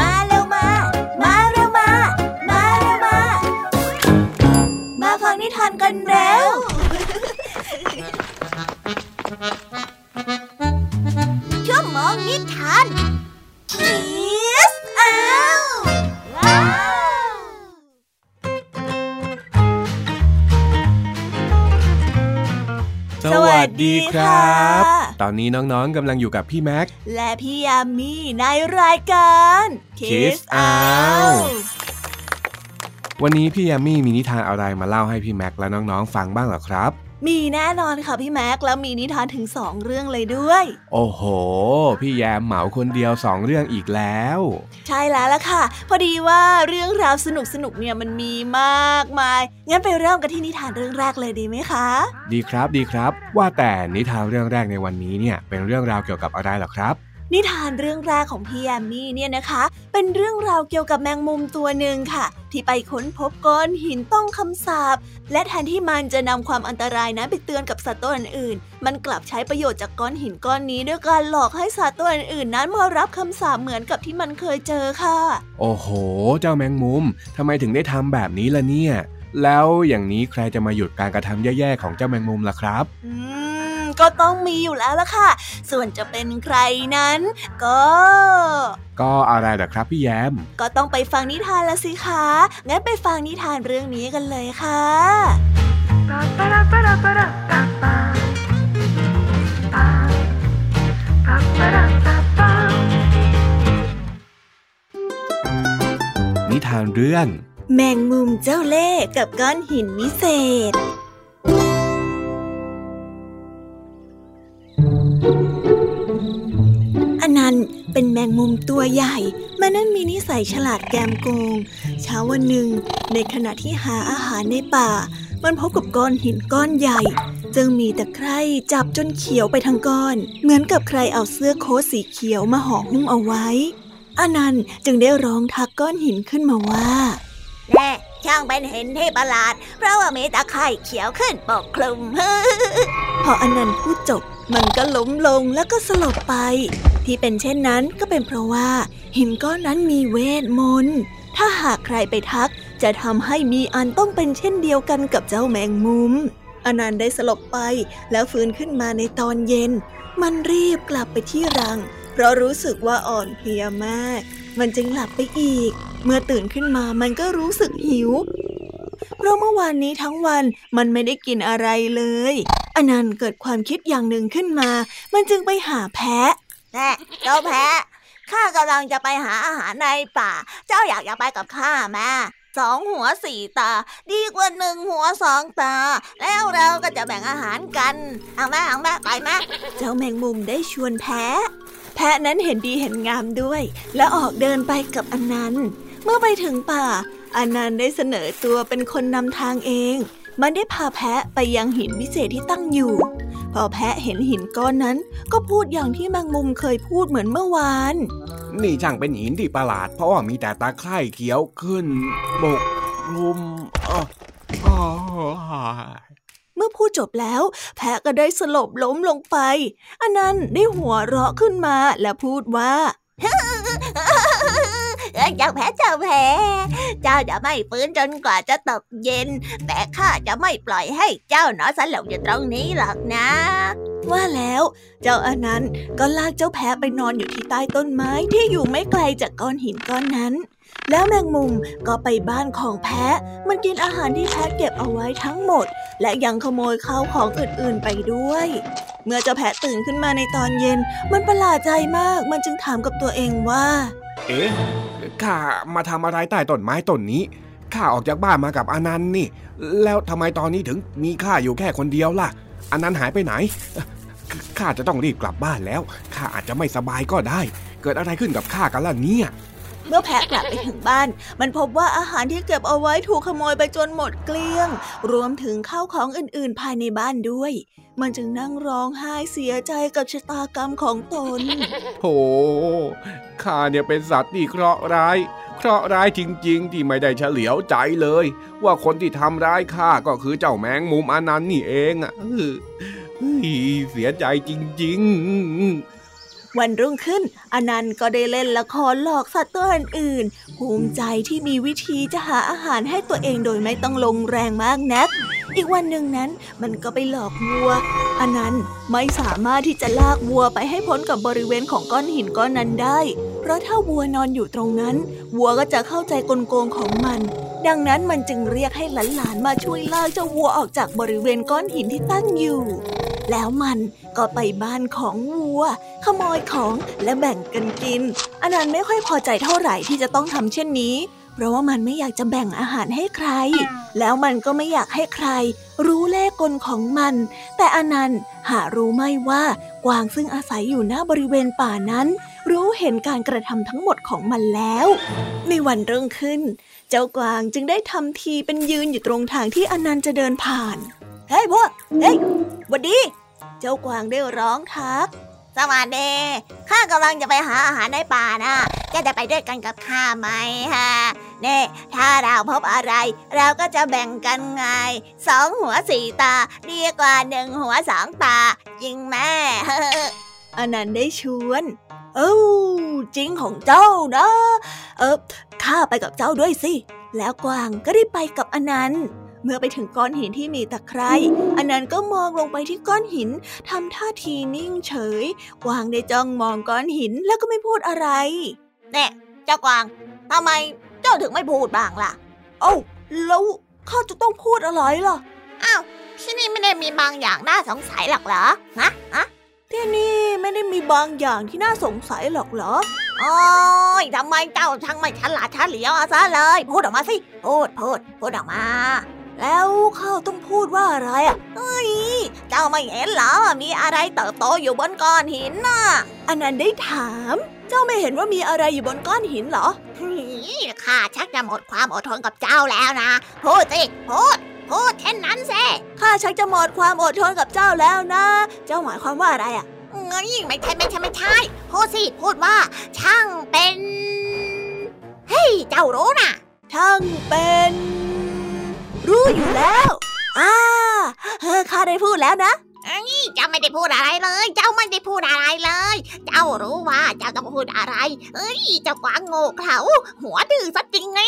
ม ตอนนี้น้องๆกำลังอยู่กับพี่แม็ก และพี่ยามีในรายการ Kiss Out วันนี้พี่ยามีมีนิทานอะไรมาเล่าให้พี่แม็กและน้องๆฟังบ้างหรอครับ มีแน่นอนค่ะพี่แม็กแล้วมีนิทานถึงสองเรื่องเลยด้วย โอ้โห พี่แยมเหมาคนเดียวสองเรื่องอีกแล้ว ใช่แล้วล่ะค่ะ พอดีว่าเรื่องราวสนุกสนุกเนี่ยมันมีมากมายงั้นไปเริ่มกันที่นิทานเรื่องแรกเลยดีไหมคะ ดีครับดีครับ ว่าแต่นิทานเรื่องแรกในวันนี้เนี่ยเป็นเรื่องราวเกี่ยวกับอะไรหรอครับ นิทานเรื่องแรกของพี่แอมมี่เนี่ยนะคะ เป็นเรื่องราวเกี่ยวกับแมงมุมตัวหนึ่งค่ะ ที่ไปค้นพบก้อนหินต้องคำสาปและแทนที่มันจะนำความอันตรายนั้นไปเตือนกับสัตว์ตัวอื่นๆมันกลับใช้ประโยชน์จากก้อนหินก้อนนี้ด้วยการหลอกให้สัตว์ตัวอื่นๆ นั้นมารับคำสาปเหมือนกับที่มันเคยเจอค่ะ โอ้โห เจ้าแมงมุมทำไมถึงได้ทำแบบนี้ล่ะเนี่ย แล้วอย่างนี้ใครจะมาหยุดการกระทำแย่ๆของเจ้าแมงมุมล่ะครับ อื ก็ต้องมีอยู่แล้วล่ะค่ะ ส่วนจะเป็นใครนั้น ก็ ก็อะไรล่ะครับพี่แยม ก็ต้องไปฟังนิทานละสิคะงั้นไปฟังนิทานเรื่องนี้กันเลยค่ะนิทานเรื่อง แมงมุมเจ้าเล่ห์กับก้อนหินวิเศษ อนันต์เป็นแมงมุมตัวใหญ่มันนั้นมีนิสัยฉลาดแกมโกง เช้าวันหนึ่ง ในขณะที่หาอาหารในป่า มันพบกับก้อนหินก้อนใหญ่ จึงมีตะไคร่จับจนเขียวไปทั้งก้อน เหมือนกับใครเอาเสื้อโค้ทสีเขียวมาห่อหุ้มเอาไว้อนันต์จึงได้ร้องทักก้อนหินขึ้นมาว่าแน่ช่างเป็นเห็นที่ประหลาด เพราะว่ามีตะไคร่เขียวขึ้นปกคลุมพออนันต์พูดจบ มันก็ล้มลงแล้วก็สลบไป ที่เป็นเช่นนั้นก็เป็นเพราะว่า หินก้อนนั้นมีเวทมนต์ถ้าหากใครไปทัก จะทำให้มีอันต้องเป็นเช่นเดียวกันกับเจ้าแมงมุมอนันต์ได้สลบไปแล้วฟื้นขึ้นมาในตอนเย็น มันรีบกลับไปที่รัง เพราะรู้สึกว่าอ่อนเพลียมาก มันจึงหลับไปอีก เมื่อตื่นขึ้นมามันก็รู้สึกหิว เพราะเมื่อวานนี้ทั้งวันมันไม่ได้กินอะไรเลย อนันต์เกิดความคิดอย่างหนึ่งขึ้นมา มันจึงไปหาแพะแน่เจ้าแพะข้ากำลังจะไปหาอาหารในป่า เจ้าอยากจะไปกับข้าไหมสองหัวสี่ตา ดีกว่าหนึ่งหัวสองตา แล้วเราก็จะแบ่งอาหารกันเอาแม่เอาแม่ไปไหมเจ้าแมงมุมได้ชวนแพะ แพะนั้นเห็นดีเห็นงามด้วย และออกเดินไปกับอนันต์เมื่อไปถึงป่า อนันต์ได้เสนอตัวเป็นคนนำทางเอง มันได้พาแพะไปยังหินวิเศษที่ตั้งอยู่ พอแพะเห็นหินก้อนนั้น ก็พูดอย่างที่แมงมุมเคยพูดเหมือนเมื่อวาน นี่ช่างเป็นหินที่ประหลาด เพราะว่ามีแต่ตาไคร่เขียวขึ้นบกรุมอ๋อเมื่อพูดจบแล้ว แพะก็ได้สลบล้มลงไป อนันต์ได้หัวเราะขึ้นมาและพูดว่า เจ้าแพ้เจ้าแพ้เจ้าจะไม่ฟื้นจนกว่าจะตกเย็น แต่ข้าจะไม่ปล่อยให้เจ้านอนสลบอยู่ตรงนี้หรอกนะ ว่าแล้ว เจ้าอนันต์ก็ลากเจ้าแพ้ไปนอนอยู่ที่ใต้ต้นไม้ที่อยู่ไม่ไกลจากก้อนหินก้อนนั้น แล้วแมงมุมก็ไปบ้านของแพะ มันกินอาหารที่แพะเก็บเอาไว้ทั้งหมด และยังขโมยข้าวของอื่นๆไปด้วย เมื่อเจ้าแพะตื่นขึ้นมาในตอนเย็น มันประหลาดใจมาก มันจึงถามกับตัวเองว่า เอ๊ะ ข้ามาทำอะไรใต้ต้นไม้ต้นนี้ ข้าออกจากบ้านมากับอนันต์นี่ แล้วทำไมตอนนี้ถึงมีข้าอยู่แค่คนเดียวล่ะ อนันต์หายไปไหน ข้าจะต้องรีบกลับบ้านแล้ว ข้าอาจจะไม่สบายก็ได้ เกิดอะไรขึ้นกับข้ากันล่ะเนี่ย เมื่อแพะกลับไปถึงบ้าน มันพบว่าอาหารที่เก็บเอาไว้ถูกขโมยไปจนหมดเกลี้ยง รวมถึงข้าวของอื่นๆ ภายในบ้านด้วย มันจึงนั่งร้องไห้เสียใจกับชะตากรรมของตนโธ่ข้าเนี่ยเป็นสัตว์ที่เคราะห์ร้าย เคราะห์ร้ายจริง ๆ ที่ไม่ได้เฉลียวใจเลย ว่าคนที่ทำร้ายข้าก็คือเจ้าแมงมุมอนันต์นี่เองอะเสียใจจริง ๆ วันรุ่งขึ้น อนันต์ก็ได้เล่นละครหลอกสัตว์ตัวอื่นๆภูมิใจที่มีวิธีจะหาอาหารให้ตัวเองโดยไม่ต้องลงแรงมากนัก อีกวันหนึ่งนั้นมันก็ไปหลอกวัว อนันต์ไม่สามารถที่จะลากวัวไปให้พ้นกับบริเวณของก้อนหินก้อนนั้นได้ เพราะถ้าวัวนอนอยู่ตรงนั้น วัวก็จะเข้าใจกลโกงของมัน ดังนั้นมันจึงเรียกให้หลานๆมาช่วยลากเจ้าวัวออกจากบริเวณก้อนหินที่ตั้งอยู่ แล้วมันก็ไปบ้านของวัว ขโมยของและแบ่งกันกินอนันต์ไม่ค่อยพอใจเท่าไหร่ที่จะต้องทำเช่นนี้ เพราะว่ามันไม่อยากจะแบ่งอาหารให้ใคร แล้วมันก็ไม่อยากให้ใคร รู้เลขกลของมัน แต่อนันต์หารู้ไม่ว่ากวางซึ่งอาศัยอยู่หน้าบริเวณป่านั้น รู้เห็นการกระทำทั้งหมดของมันแล้วในวันรุ่งขึ้น เจ้ากวางจึงได้ทำทีเป็นยืนอยู่ตรงทางที่อนันต์จะเดินผ่าน เฮ้ยพวกเฮ้ยวันดี เจ้ากวางได้ร้องทัก สวัสดีข้ากำลังจะไปหาอาหารในป่านะจะได้ไปด้วยกันกับข้าไหมฮะเน่ถ้าเราพบอะไร เราก็จะแบ่งกันไงสองหัวสี่ตา ดีกว่าหนึ่งหัวสองตา จริงแม่อนันต์ได้ชวนเอ้าจริงของเจ้านะ เออข้าไปกับเจ้าด้วยสิ แล้วกวางก็ได้ไปกับอนันต์ เมื่อไปถึงก้อนหินที่มีตะไคร่อันนั้นก็มองลงไปที่ก้อนหินทำท่าทีนิ่งเฉย กวางได้จ้องมองก้อนหินแล้วก็ไม่พูดอะไรเน่เจ้ากวางทำไมเจ้าถึงไม่พูดบ้างล่ะ เอ้าแล้วข้าจะต้องพูดอะไรล่ะ อ้าวที่นี่ไม่ได้มีบางอย่างน่าสงสัยหรอกเหรอฮะฮะที่นี่ไม่ได้มีบางอย่างที่น่าสงสัยหรอกเหรอ โอ้ยทำไมเจ้าช่างไม่ฉลาดฉลียวซะเลย พูดออกมาสิ พูดพูดพูดออกมา แล้วข้าต้องพูดว่าอะไรอะเฮ้ย เจ้าไม่เห็นเหรอมีอะไรเติบโตอยู่บนก้อนหินน่ะ อันนั้นได้ถาม เจ้าไม่เห็นว่ามีอะไรอยู่บนก้อนหินเหรอข้าชักจะหมดความอดทนกับเจ้าแล้วนะ พูดสิพูดพูดเช่นนั้นสิข้าชักจะหมดความอดทนกับเจ้าแล้วนะ เจ้าหมายความว่าอะไรอะเง้ยไม่ใช่ไม่ใช่ไม่ใช่พูดสิพูดว่า ช่างเป็น เฮ้ยเจ้ารู้น่ะช่างเป็น รู้อยู่แล้วอ่าเฮ้ข้าได้พูดแล้วนะเอ้ยเจ้าไม่ได้พูดอะไรเลย เจ้าไม่ได้พูดอะไรเลย เจ้ารู้ว่าเจ้าต้องพูดอะไร เอ้ย เจ้ากวางโง่เขลาหัวดื้อซะจริงไง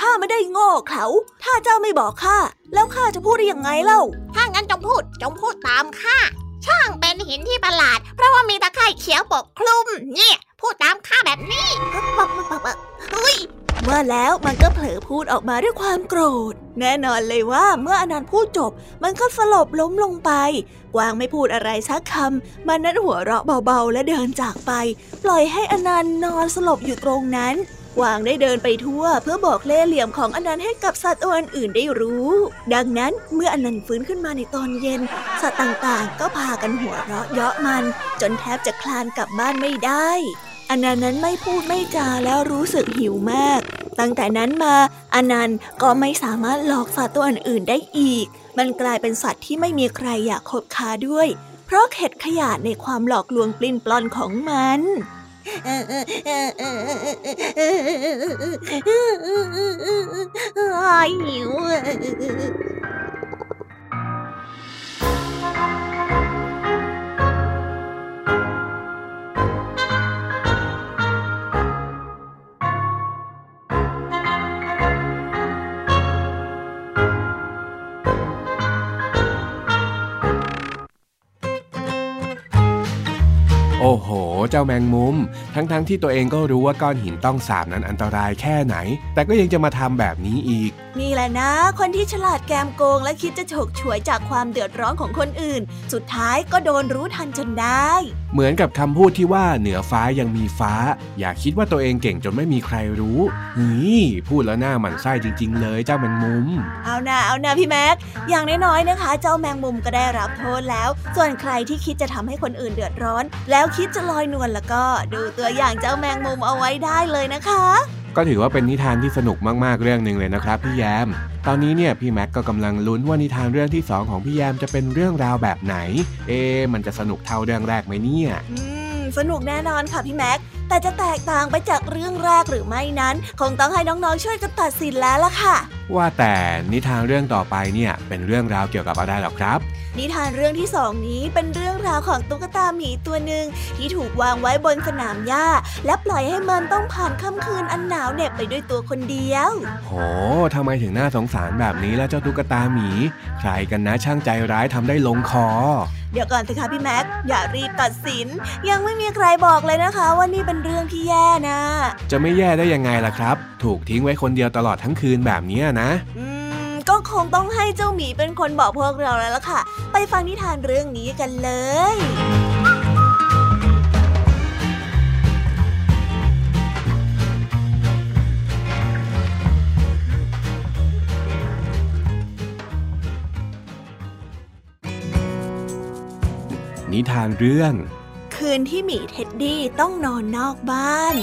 ข้าไม่ได้โง่เขลาถ้าเจ้าไม่บอกข้า แล้วข้าจะพูดได้ยังไงเล่า ถ้างั้นจงพูด จงพูดตามข้า ช่างเป็นหินที่ประหลาด เพราะว่ามีตะไคร่เขียวปกคลุม เนี่ย พูดตามข้าแบบนี้เฮ้ย เมื่อแล้วมันก็เผลอพูดออกมาด้วยความโกรธ แน่นอนเลยว่าเมื่ออนันต์พูดจบ มันก็สลบล้มลงไป กวางไม่พูดอะไรสักคำมันนั้นหัวเราะเบาๆและเดินจากไป ปล่อยให้อนันต์นอนสลบอยู่ตรงนั้นกวางได้เดินไปทั่วเพื่อบอกเล่เหลี่ยมของอนันต์ให้กับสัตว์ตัวอื่นได้รู้ ดังนั้นเมื่ออนันต์ฟื้นขึ้นมาในตอนเย็น สัตว์ต่างๆ ก็พากันหัวเราะเยาะมัน จนแทบจะคลานกลับบ้านไม่ได้อนันต์นั้นไม่พูดไม่จาแล้วรู้สึกหิวมาก ตั้งแต่นั้นมาอนันต์ก็ไม่สามารถหลอกสัตว์ตัวอื่นๆได้อีก มันกลายเป็นสัตว์ที่ไม่มีใครอยากคบค้าด้วย เพราะเข็ดขยาดในความหลอกลวงปลิ้นปลอนของมันหิว โอ้โห เจ้าแมงมุม ทั้งๆทที่ตัวเองก็รู้ว่าก้อนหินต้องสาบนั้นอันตรายแค่ไหน แต่ก็ยังจะมาทำแบบนี้อีกนี่แหละนะ คนที่ฉลาดแกมโกงและคิดจะฉกฉวยจากความเดือดร้อนของคนอื่น สุดท้ายก็โดนรู้ทันจนได้ เหมือนกับคำพูดที่ว่าเหนือฟ้ายังมีฟ้า อย่าคิดว่าตัวเองเก่งจนไม่มีใครรู้นี่พูดแล้วหน้าหมันไส้จริง ๆ เลยเจ้าแมงมุม เอานะเอานะพี่แม็กอย่างน้อยๆนะคะ เจ้าแมงมุมก็ได้รับโทษแล้ว ส่วนใครที่คิดจะทำให้คนอื่นเดือดร้อน แล้วคิดจะลอยนวลแล้วก็ ดูตัวอย่างเจ้าแมงมุมเอาไว้ได้เลยนะคะ ก็ถือว่าเป็นนิทานที่สนุกมากๆเรื่องหนึ่งเลยนะครับพี่แยม ตอนนี้เนี่ยพี่แม็กก็กำลังลุ้นว่านิทานเรื่องที่สองของพี่แยมจะเป็นเรื่องราวแบบไหน เอ๊มันจะสนุกเท่าเรื่องแรกไหมเนี่ย อืม สนุกแน่นอนค่ะพี่แม็ก แต่จะแตกต่างไปจากเรื่องแรกหรือไม่นั้น คงต้องให้น้องๆช่วยกันตัดสินแล้วล่ะค่ะ ว่าแต่นิทานเรื่องต่อไปเนี่ยเป็นเรื่องราวเกี่ยวกับอะไรหรอครับ นิทานเรื่องที่สองนี้เป็นเรื่องราวของตุ๊กตาหมีตัวหนึ่งที่ถูกวางไว้บนสนามหญ้า และปล่อยให้มันต้องผ่านค่ำคืนอันหนาวเหน็บไปด้วยตัวคนเดียวโหทำไมถึงน่าสงสารแบบนี้แล้วเจ้าตุ๊กตาหมี ใครกันนะช่างใจร้ายทำได้ลงคอเดี๋ยวก่อนสิคะพี่แม็กอย่ารีบตัดสิน ยังไม่มีใครบอกเลยนะคะ ว่านี่เป็นเรื่องที่แย่นะ จะไม่แย่ได้ยังไงล่ะครับ ถูกทิ้งไว้คนเดียวตลอดทั้งคืนแบบนี้นะอืมก็คงต้องให้เจ้าหมีเป็นคนบอกพวกเราแล้วล่ะค่ะ ไปฟังนิทานเรื่องนี้กันเลยนิทานเรื่อง คืนที่หมีเท็ดดี้ต้องนอนนอกบ้าน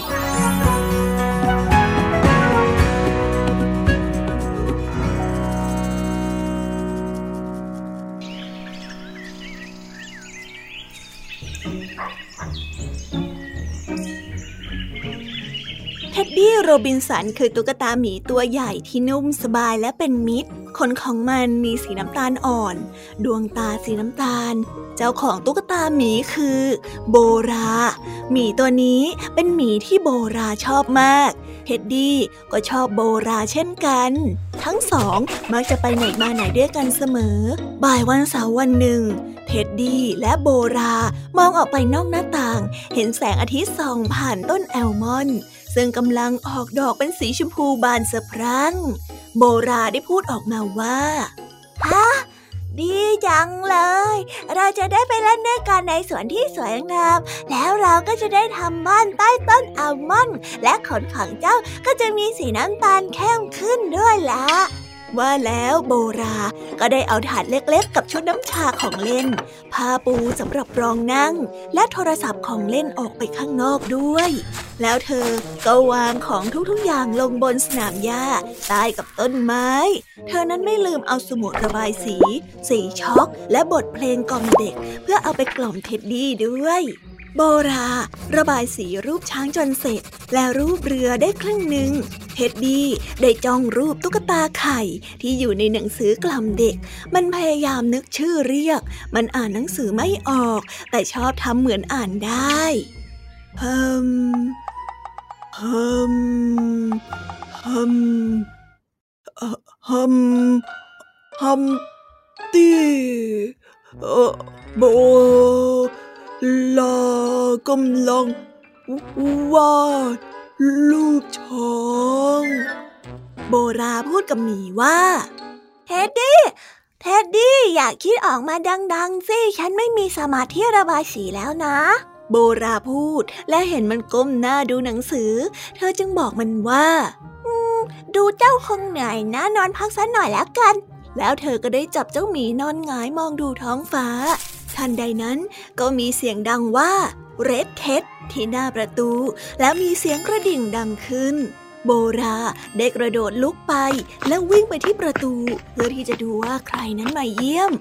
โรบินสันคือตุ๊กตาหมีตัวใหญ่ที่นุ่มสบายและเป็นมิตร ขนของมันมีสีน้ำตาลอ่อน ดวงตาสีน้ำตาล เจ้าของตุ๊กตาหมีคือ โบรา หมีตัวนี้เป็นหมีที่โบราชอบมาก เท็ดดี้ก็ชอบโบราเช่นกัน ทั้งสองมักจะไปไหนมาไหนด้วยกันเสมอ บ่ายวันเสาร์วันหนึ่งเท็ดดี้และโบรามองออกไปนอกหน้าต่าง เห็นแสงอาทิตย์ส่องผ่านต้นแอลมอนด์ ซึ่งกำลังออกดอกเป็นสีชมพูบานสะพรั่ง โบราได้พูดออกมาว่าฮะดีจังเลย เราจะได้ไปเล่นด้วยกันในสวนที่สวยงาม แล้วเราก็จะได้ทำบ้านใต้ต้นอัลมอนด์และขนของเจ้าก็จะมีสีน้ำตาลเข้มขึ้นด้วยละ ว่าแล้วโบราก็ได้เอาถาดเล็กๆ กับชุดน้ำชาของเล่น ผ้าปูสำหรับรองนั่ง และโทรศัพท์ของเล่นออกไปข้างนอกด้วย แล้วเธอก็วางของทุกๆอย่างลงบนสนามหญ้าใต้กับต้นไม้ เธอนั้นไม่ลืมเอาสมุดระบายสี สีช็อก และบทเพลงกล่อมเด็ก เพื่อเอาไปกล่อมเท็ดดี้ด้วย โบรา ระบายสีรูปช้างจนเสร็จ และรูปเรือได้ครึ่งหนึ่งเท็ดดี้ได้จ้องรูปตุ๊กตาไข่ที่อยู่ในหนังสือกล่อมเด็ก มันพยายามนึกชื่อเรียก มันอ่านหนังสือไม่ออก แต่ชอบทำเหมือนอ่านได้เฮิมเฮิมเฮิมเอ่อเฮิมฮิมตีเออโบ ลากำลังวาดรูปช้าง โบราพูดกับหมีว่า เท็ดดี้เท็ดดี้อยากคิดออกมาดัง ๆ สิ ฉันไม่มีสมาธิระบายสีแล้วนะ โบราพูดและเห็นมันก้มหน้าดูหนังสือ เธอจึงบอกมันว่าอืมดูเจ้าคงเหนื่อยนะ นอนพักสักหน่อยแล้วกัน แล้วเธอก็ได้จับเจ้าหมีนอนหงายมองดูท้องฟ้า ทันใดนั้นก็มีเสียงดังว่าเรดเท็ดที่หน้าประตู แล้วมีเสียงกระดิ่งดังขึ้น โบราได้กระโดดลุกไป แล้ววิ่งไปที่ประตู เพื่อที่จะดูว่าใครนั้นมาเยี่ยม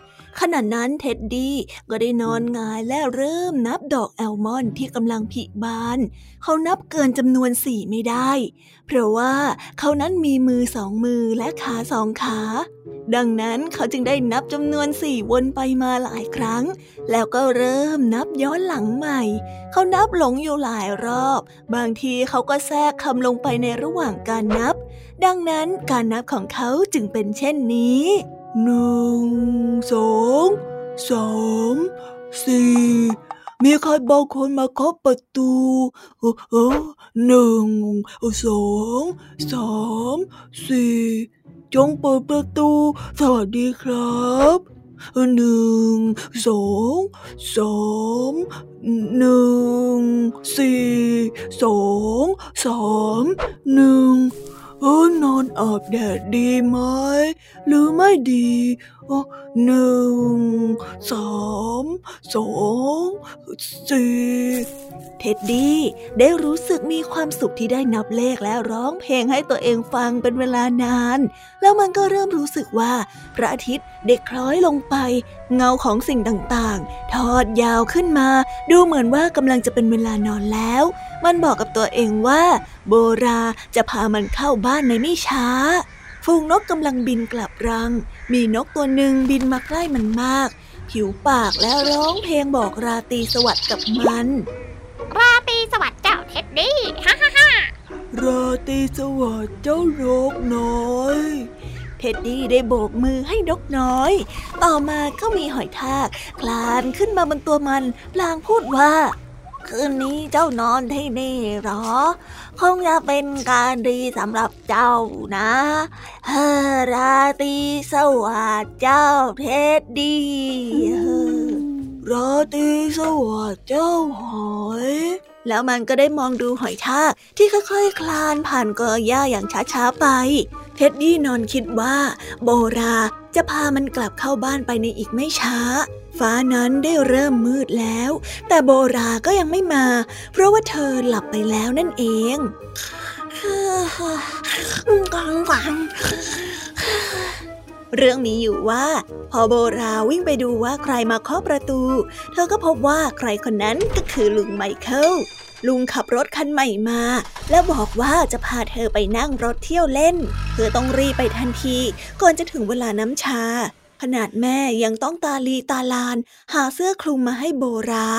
ขณะนั้นเท็ดดี้ก็ได้นอนหงายและเริ่มนับดอกแอลมอนด์ที่กำลังผลิบาน เขานับเกินจำนวนสี่ไม่ได้ เพราะว่าเขานั้นมีมือสองมือและขาสองขา ดังนั้นเขาจึงได้นับจำนวนสี่วนไปมาหลายครั้ง แล้วก็เริ่มนับย้อนหลังใหม่ เขานับหลงอยู่หลายรอบ บางทีเขาก็แทรกคำลงไปในระหว่างการนับ ดังนั้นการนับของเขาจึงเป็นเช่นนี้ หนึ่งสองสามสี่มีใครบางคนมาเคาะประตูเออเออหนึ่งสองสามสี่จงเปิดประตู สวัสดีครับหนึ่งสองสามหนึ่งสี่สองสามหนึ่ง เออนอนอาบแดดดีไหม หรือไม่ดี หนึ่งสามสองสี่เท็ดดี้ได้รู้สึกมีความสุขที่ได้นับเลขและร้องเพลงให้ตัวเองฟังเป็นเวลานาน แล้วมันก็เริ่มรู้สึกว่า พระอาทิตย์เด็กคล้อยลงไป เงาของสิ่งต่างๆ ทอดยาวขึ้นมา ดูเหมือนว่ากำลังจะเป็นเวลานอนแล้ว มันบอกกับตัวเองว่า โบราจะพามันเข้าบ้านในไม่ช้า ฝฝูงนกกำลังบินกลับรัง มีนกตัวหนึ่งบินมาใกล้มันมาก ผิวปากและร้องเพลงบอกราตรีสวัสดิ์กับมัน ราตรีสวัสดิ์เจ้าเท็ดดี้ฮ่าฮ่าฮ่าราตรีสวัสดิ์เจ้านกน้อย เท็ดดี้ได้โบกมือให้นกน้อย ต่อมาก็มีหอยทาก คลานขึ้นมาบนตัวมันพลางพูดว่า คืนนี้เจ้านอนที่นี่หรอ คงจะเป็นการดีสำหรับเจ้านะเฮราตีสวัสดิ์เจ้าเพชรดีราตีสวัสดิ์เจ้าหอยแล้วมันก็ได้มองดูหอยทากที่ค่อยๆคคลานผ่านกอหญ้าอย่างช้าๆไป เท็ดดี้นอนคิดว่าโบราจะพามันกลับเข้าบ้านไปในอีกไม่ช้า ฟ้านั้นได้เริ่มมืดแล้ว แต่โบราก็ยังไม่มา เพราะว่าเธอหลับไปแล้วนั่นเองกังวังเรื่องมีอยู่ว่า พอโบราวิ่งไปดูว่าใครมาเคาะประตู เธอก็พบว่าใครคนนั้นก็คือลุงไมเคิล ลุงขับรถคันใหม่มา แล้วบอกว่าจะพาเธอไปนั่งรถเที่ยวเล่น เธอต้องรีบไปทันที ก่อนจะถึงเวลาน้ำชา ขนาดแม่ยังต้องตาลีตาลาน หาเสื้อคลุมมาให้โบรา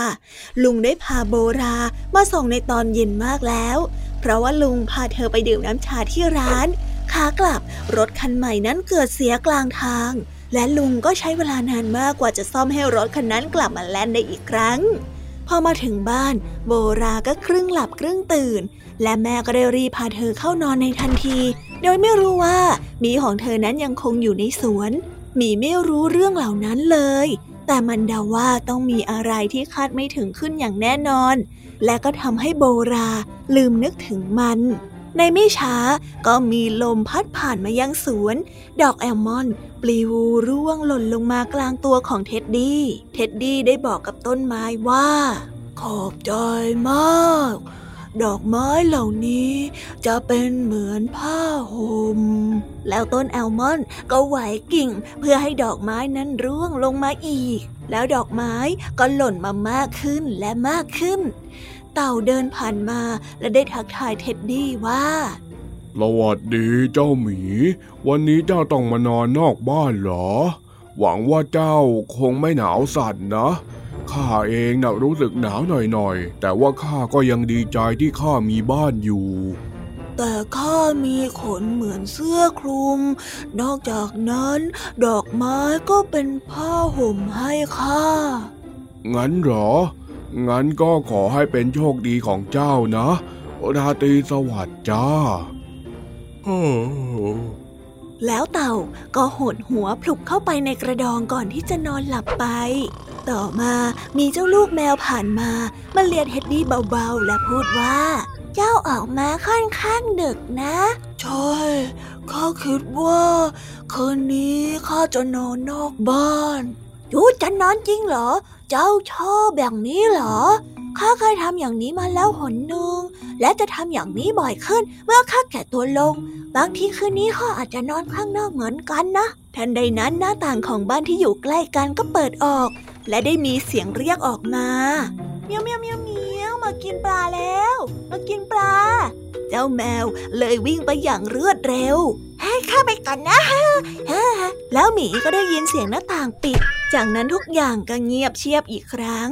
ลุงได้พาโบรามาส่งในตอนเย็นมากแล้ว เพราะว่าลุงพาเธอไปดื่มน้ำชาที่ร้าน ขากลับรถคันใหม่นั้นเกิดเสียกลางทางและลุงก็ใช้เวลานานมากกว่าจะซ่อมให้รถคันนั้นกลับมาแล่นได้อีกครั้ง พอมาถึงบ้าน โบราก็ครึ่งหลับครึ่งตื่น และแม่ก็ได้รีบพาเธอเข้านอนในทันที โดยไม่รู้ว่าหมีของเธอนั้นยังคงอยู่ในสวนหมีไม่รู้เรื่องเหล่านั้นเลย แต่มันเดาว่าต้องมีอะไรที่คาดไม่ถึงขึ้นอย่างแน่นอน และก็ทำให้โบราลืมนึกถึงมัน ในไม่ช้าก็มีลมพัดผ่านมายังสวน ดอกแอลมอนด์ปลิวร่วงหล่นลงมากลางตัวของเท็ดดี้ เท็ดดี้ได้บอกกับต้นไม้ว่า ขอบใจมาก ดอกไม้เหล่านี้จะเป็นเหมือนผ้าห่ม แล้วต้นแอลมอนด์ก็ไหวกิ่งเพื่อให้ดอกไม้นั้นร่วงลงมาอีก แล้วดอกไม้ก็หล่นมามากขึ้นและมากขึ้น เต่าเดินผ่านมาและได้ทักทายเท็ดดี้ว่าสวัสดีเจ้าหมี วันนี้เจ้าต้องมานอนนอกบ้านเหรอ หวังว่าเจ้าคงไม่หนาวสั่นนะข้าเองนะรู้สึกหนาวหน่อยๆ แต่ว่าข้าก็ยังดีใจที่ข้ามีบ้านอยู่ แต่ข้ามีขนเหมือนเสื้อคลุม นอกจากนั้น ดอกไม้ก็เป็นผ้าห่มให้ข้า งั้นเหรอ งั้นก็ขอให้เป็นโชคดีของเจ้านะราตรีสวัสดิ์จ้าแล้วเต่าก็หดหัวผลุบเข้าไปในกระดองก่อนที่จะนอนหลับไป ต่อมามีเจ้าลูกแมวผ่านมามาเลียเท็ดดี้เบาๆ และพูดว่า เจ้าออกมาค่อนข้างดึกนะ ใช่ข้าคิดว่า คืนนี้ข้าจะนอนนอกบ้าน ยูจะนอนจริงเหรอ เจ้าชอบแบบนี้เหรอ ข้าเคยทำอย่างนี้มาแล้วหนหนึ่ง และจะทำอย่างนี้บ่อยขึ้น เมื่อข้าแก่ตัวลง บางทีคืนนี้ข้าอาจจะนอนข้างนอกเหมือนกันนะ ทันใดนั้นหน้าต่างของบ้านที่อยู่ใกล้กันก็เปิดออก และได้มีเสียงเรียกออกมา เมียวเมียวเมียวเมียวมากินปลาแล้ว มากินปลา เจ้าแมวเลยวิ่งไปอย่างรวดเร็วให้ข้าไปก่อนนะแล้วหมีก็ได้ยินเสียงหน้าต่างปิด จากนั้นทุกอย่างก็เงียบเชียบอีกครั้ง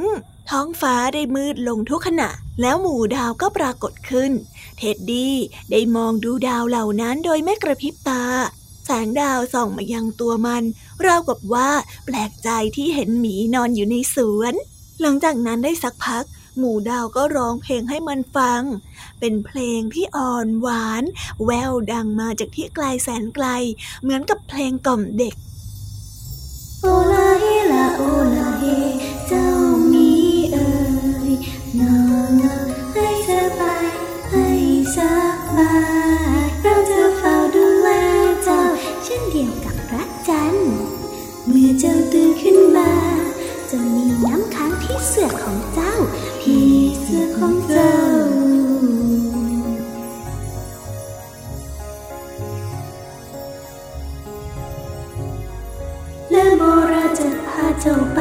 ท้องฟ้าได้มืดลงทุกขณะ แล้วหมู่ดาวก็ปรากฏขึ้น เท็ดดี้ได้มองดูดาวเหล่านั้นโดยไม่กระพริบตา แสงดาวส่องมายังตัวมัน ราวกับว่าแปลกใจที่เห็นหมีนอนอยู่ในสวน หลังจากนั้นได้สักพัก หมูดาวก็ร้องเพลงให้มันฟัง เป็นเพลงที่อ่อนหวาน แววดังมาจากที่ไกลแสนไกล เหมือนกับเพลงกล่อมเด็กโอลาเฮลาโอลาเฮเจ้ามีเอ่ยนอนให้สบายให้สบายเราจะเฝ้าดูแลเจ้าเช่นเดียวกับพระจันทร์เมื่อเจ้าตื่นขึ้นมา จะมีน้ำค้าง เสือของเจ้าพี่เสือของเจ้าและโมราจะพาเจ้าไป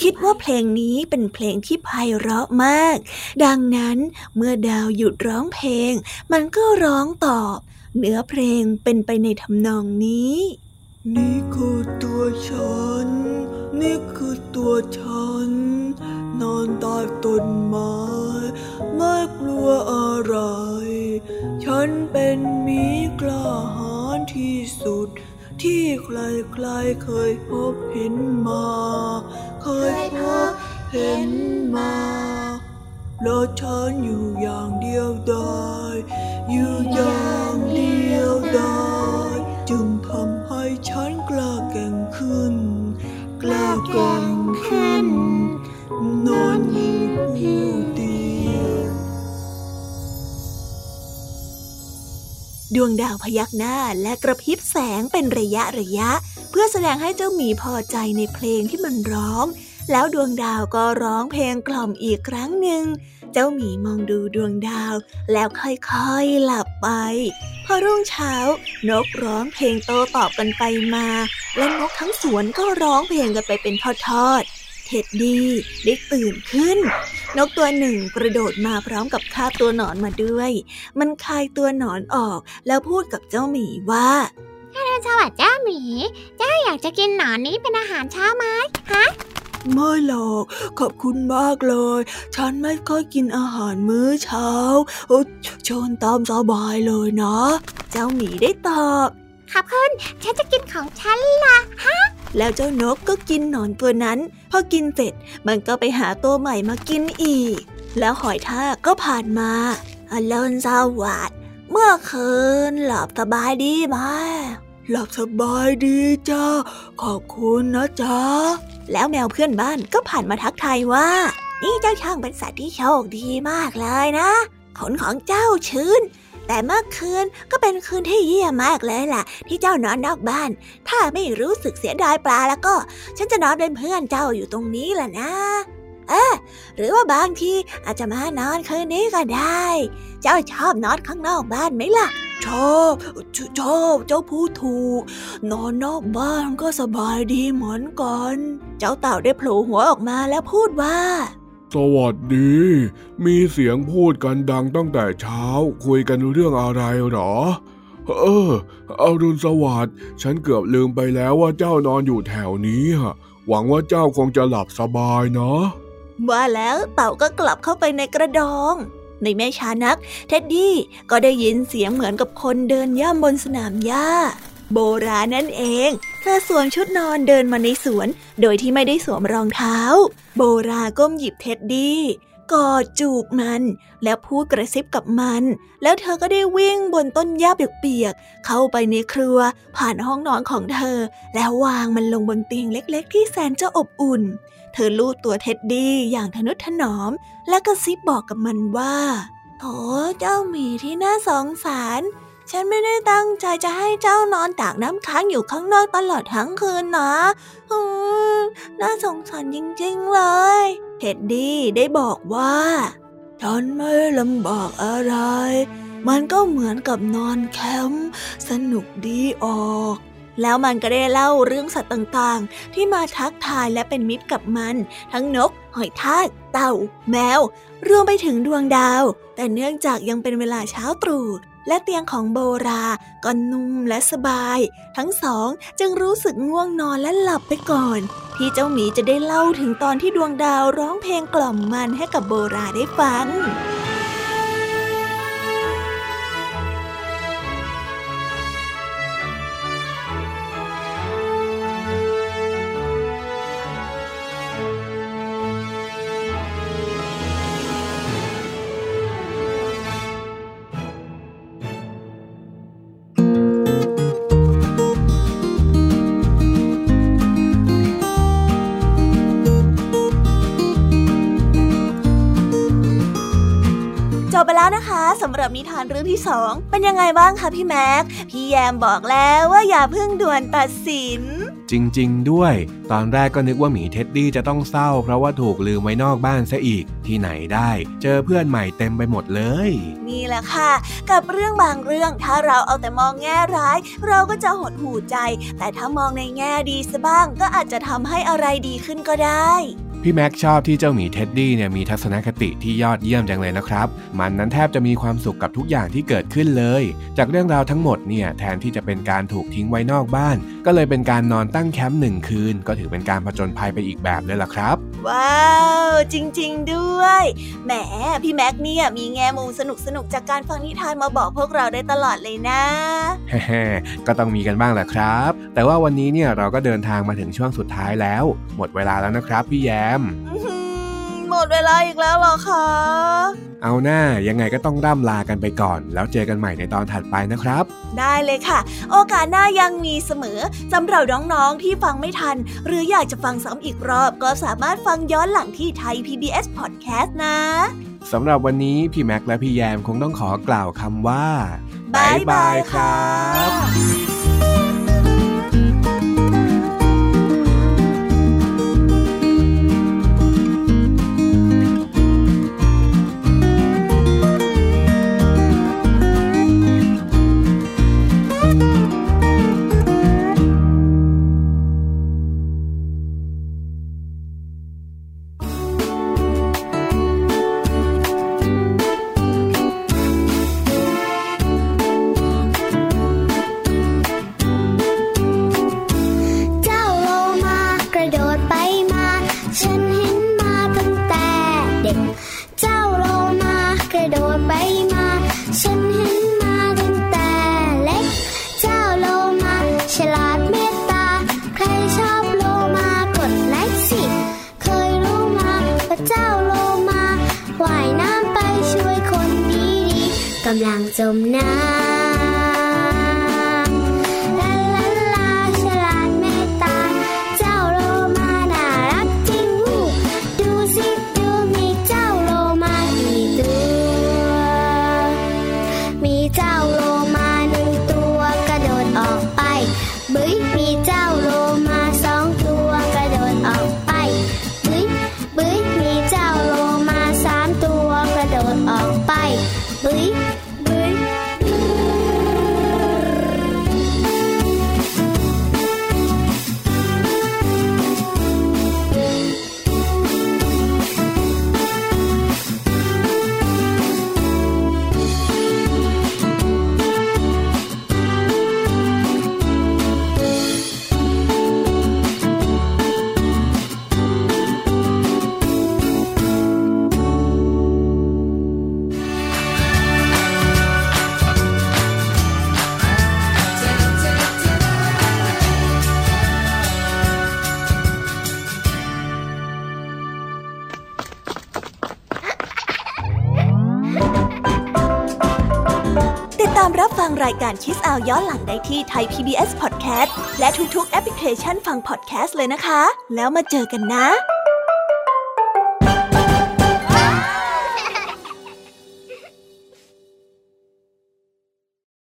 คิดว่าเพลงนี้เป็นเพลงที่ไพเราะมาก ดังนั้นเมื่อดาวหยุดร้องเพลง มันก็ร้องตอบ เนื้อเพลงเป็นไปในทำนองนี้ นี่คือตัวฉัน นี่คือตัวฉัน นอนใต้ต้นไม้ไม่กลัวอะไร ฉันเป็นหมีกล้าหาญที่สุด ที่ใครๆเคยพบเห็นมา เคยพบเห็นมาแล้วฉันอยู่อย่างเดียวดายอยู่อย่างเดียวดายจึงทำให้ฉันกล้าแก่งขึ้น กล้าแก่งขึ้น ดวงดาวพยักหน้าและกระพริบแสงเป็นระยะระยะ เพื่อแสดงให้เจ้าหมีพอใจในเพลงที่มันร้อง แล้วดวงดาวก็ร้องเพลงกล่อมอีกครั้งหนึ่ง เจ้าหมีมองดูดวงดาว แล้วค่อยๆหลับไป พอรุ่งเช้า นกร้องเพลงโตตอบกันไปมา และนกทั้งสวนก็ร้องเพลงกันไปเป็นทอดๆ เท็ดดี้ได้ตื่นขึ้น นกตัวหนึ่งกระโดดมาพร้อมกับคาบตัวหนอนมาด้วย มันคายตัวหนอนออกแล้วพูดกับเจ้าหมีว่าอรุณสวัสดิ์เจ้าหมี เจ้าอยากจะกินหนอนนี้เป็นอาหารเช้าไหมฮะไม่หรอก ขอบคุณมากเลย ฉันไม่ค่อยกินอาหารมื้อเช้าโอ้เชิญตามสบายเลยนะ เจ้าหมีได้ตอบ ขอบคุณ ฉันจะกินของฉันล่ะ แล้วเจ้านกก็กินหนอนตัวนั้น พอกินเสร็จมันก็ไปหาตัวใหม่มากินอีก แล้วหอยทากก็ผ่านมาอรุณสวัสดิ์เมื่อคืนหลับสบายดีไหมหลับสบายดีจ้าขอบคุณนะจ๊ะแล้วแมวเพื่อนบ้านก็ผ่านมาทักทายว่า นี่เจ้าช่างเป็นสัตว์ที่โชคดีมากเลยนะ ขนของเจ้าชื้น แต่เมื่อคืนก็เป็นคืนที่เยี่ยมมากเลยล่ะ ที่เจ้านอนนอกบ้าน ถ้าไม่รู้สึกเสียดายปลาแล้วก็ ฉันจะนอนเป็นเพื่อนเจ้าอยู่ตรงนี้แหละนะ เออหรือว่าบางทีอาจจะมานอนคืนนี้ก็ได้ เจ้าชอบนอนข้างนอกบ้านไหมล่ะชอบชชอบเจ้าพูดถูก นอนนอกบ้านก็สบายดีเหมือนกัน เจ้าเต่าได้โผล่หัวออกมาแล้วพูดว่า วัสดี มีเสียงพูดกันดังตั้งแต่เช้า คุยกันเรื่องอะไรหรอ เอออรุณสวัสดิ์ฉันเกือบลืมไปแล้วว่าเจ้านอนอยู่แถวนี้ฮะ หวังว่าเจ้าคงจะหลับสบายเนาะว่าแล้วเต่าก็กลับเข้าไปในกระดอง ในไม่ช้านัก เท็ดดี้ก็ได้ยินเสียงเหมือนกับคนเดินย่ำบนสนามหญ้า โบรานั่นเอง เธอสวมชุดนอนเดินมาในสวน โดยที่ไม่ได้สวมรองเท้า โบราก้มหยิบเท็ดดี้กอดจูบมัน แล้วพูดกระซิบกับมัน แล้วเธอก็ได้วิ่งบนต้นหญ้าเปียกๆเข้าไปในครัว ผ่านห้องนอนของเธอ แล้ววางมันลงบนเตียงเล็ก ๆ ที่แสนจะอบอุ่น เธอลูบตัวเท็ดดี้อย่างทนุถนอม และกระซิบบอกกับมันว่าโถเจ้าหมีที่น่าสงสาร ฉันไม่ได้ตั้งใจจะให้เจ้านอนตากน้ำค้างอยู่ข้างนอกตลอดทั้งคืนนะอืมน่าสงสารจริงๆเลยเท็ดดี้ได้บอกว่า ฉันไม่ลำบากอะไร มันก็เหมือนกับนอนแคมป์สนุกดีออกแล้วมันก็ได้เล่าเรื่องสัตว์ต่างๆ ที่มาทักทายและเป็นมิตรกับมัน ทั้งนก หอยทากเต่า แมว รวมไปถึงดวงดาว แต่เนื่องจากยังเป็นเวลาเช้าตรู่ และเตียงของโบราก็นุ่มและสบาย ทั้งสองจึงรู้สึกง่วงนอนและหลับไปก่อน ที่เจ้าหมีจะได้เล่าถึงตอนที่ดวงดาวร้องเพลงกล่อมมันให้กับโบราได้ฟัง「 สำหรับนิทานเรื่องที่สองเป็นยังไงบ้างคะพี่แม็ก พี่แยมบอกแล้วว่าอย่าเพิ่งด่วนตัดสิน จริง ๆ ด้วย ตอนแรกก็นึกว่าหมีเท็ดดี้จะต้องเศร้า เพราะว่าถูกลืมไว้นอกบ้านซะอีก ที่ไหนได้ เจอเพื่อนใหม่เต็มไปหมดเลย นี่แหละค่ะ กับเรื่องบางเรื่องถ้าเราเอาแต่มองแง่ร้าย เราก็จะหดหู่ใจ แต่ถ้ามองในแง่ดีซะบ้างก็อาจจะทำให้อะไรดีขึ้นก็ได้ พี่แม็กชอบที่เจ้าหมีเท็ดดี้เนี่ยมีทัศนคติที่ยอดเยี่ยมจังเลยนะครับ มันนั้นแทบจะมีความสุขกับทุกอย่างที่เกิดขึ้นเลย จากเรื่องราวทั้งหมดเนี่ยแทนที่จะเป็นการถูกทิ้งไว้นอกบ้าน ก็เลยเป็นการนอนตั้งแคมป์หนึ่งคืน ก็ถือเป็นการผจญภัยไปอีกแบบเลยล่ะครับ ว้าว จริง ๆ ด้วยแหมพี่แม็กเนี่ยมีแง่มุมสนุกสนุกๆจากการฟังนิทานมาบอกพวกเราได้ตลอดเลยนะแฮ่ๆก็ต้องมีกันบ้างแหละครับ แต่ว่าวันนี้เนี่ยเราก็เดินทางมาถึงช่วงสุดท้ายแล้ว หมดเวลาแล้วนะครับพี่แยมอื้อหือหมดเวลาอีกแล้วเหรอคะ เอาหน้ายังไงก็ต้องร่ำลากันไปก่อน แล้วเจอกันใหม่ในตอนถัดไปนะครับ ได้เลยค่ะ โอกาสหน้ายังมีเสมอสำหรับน้องๆที่ฟังไม่ทัน หรืออยากจะฟังซ้ำอีกรอบ ก็สามารถฟังย้อนหลังที่ไทย PBS Podcast นะสำหรับวันนี้พี่แม็กและพี่แยมคงต้องขอกล่าวคำว่าบ๊ายบายค่ะเำลังจมน้ำ การคิสอาวย้อนหลังได้ที่ไทย PBS Podcast และทุกๆแอปพลิเคชันฟังพอดแคสต์เลยนะคะ แล้วมาเจอกันนะ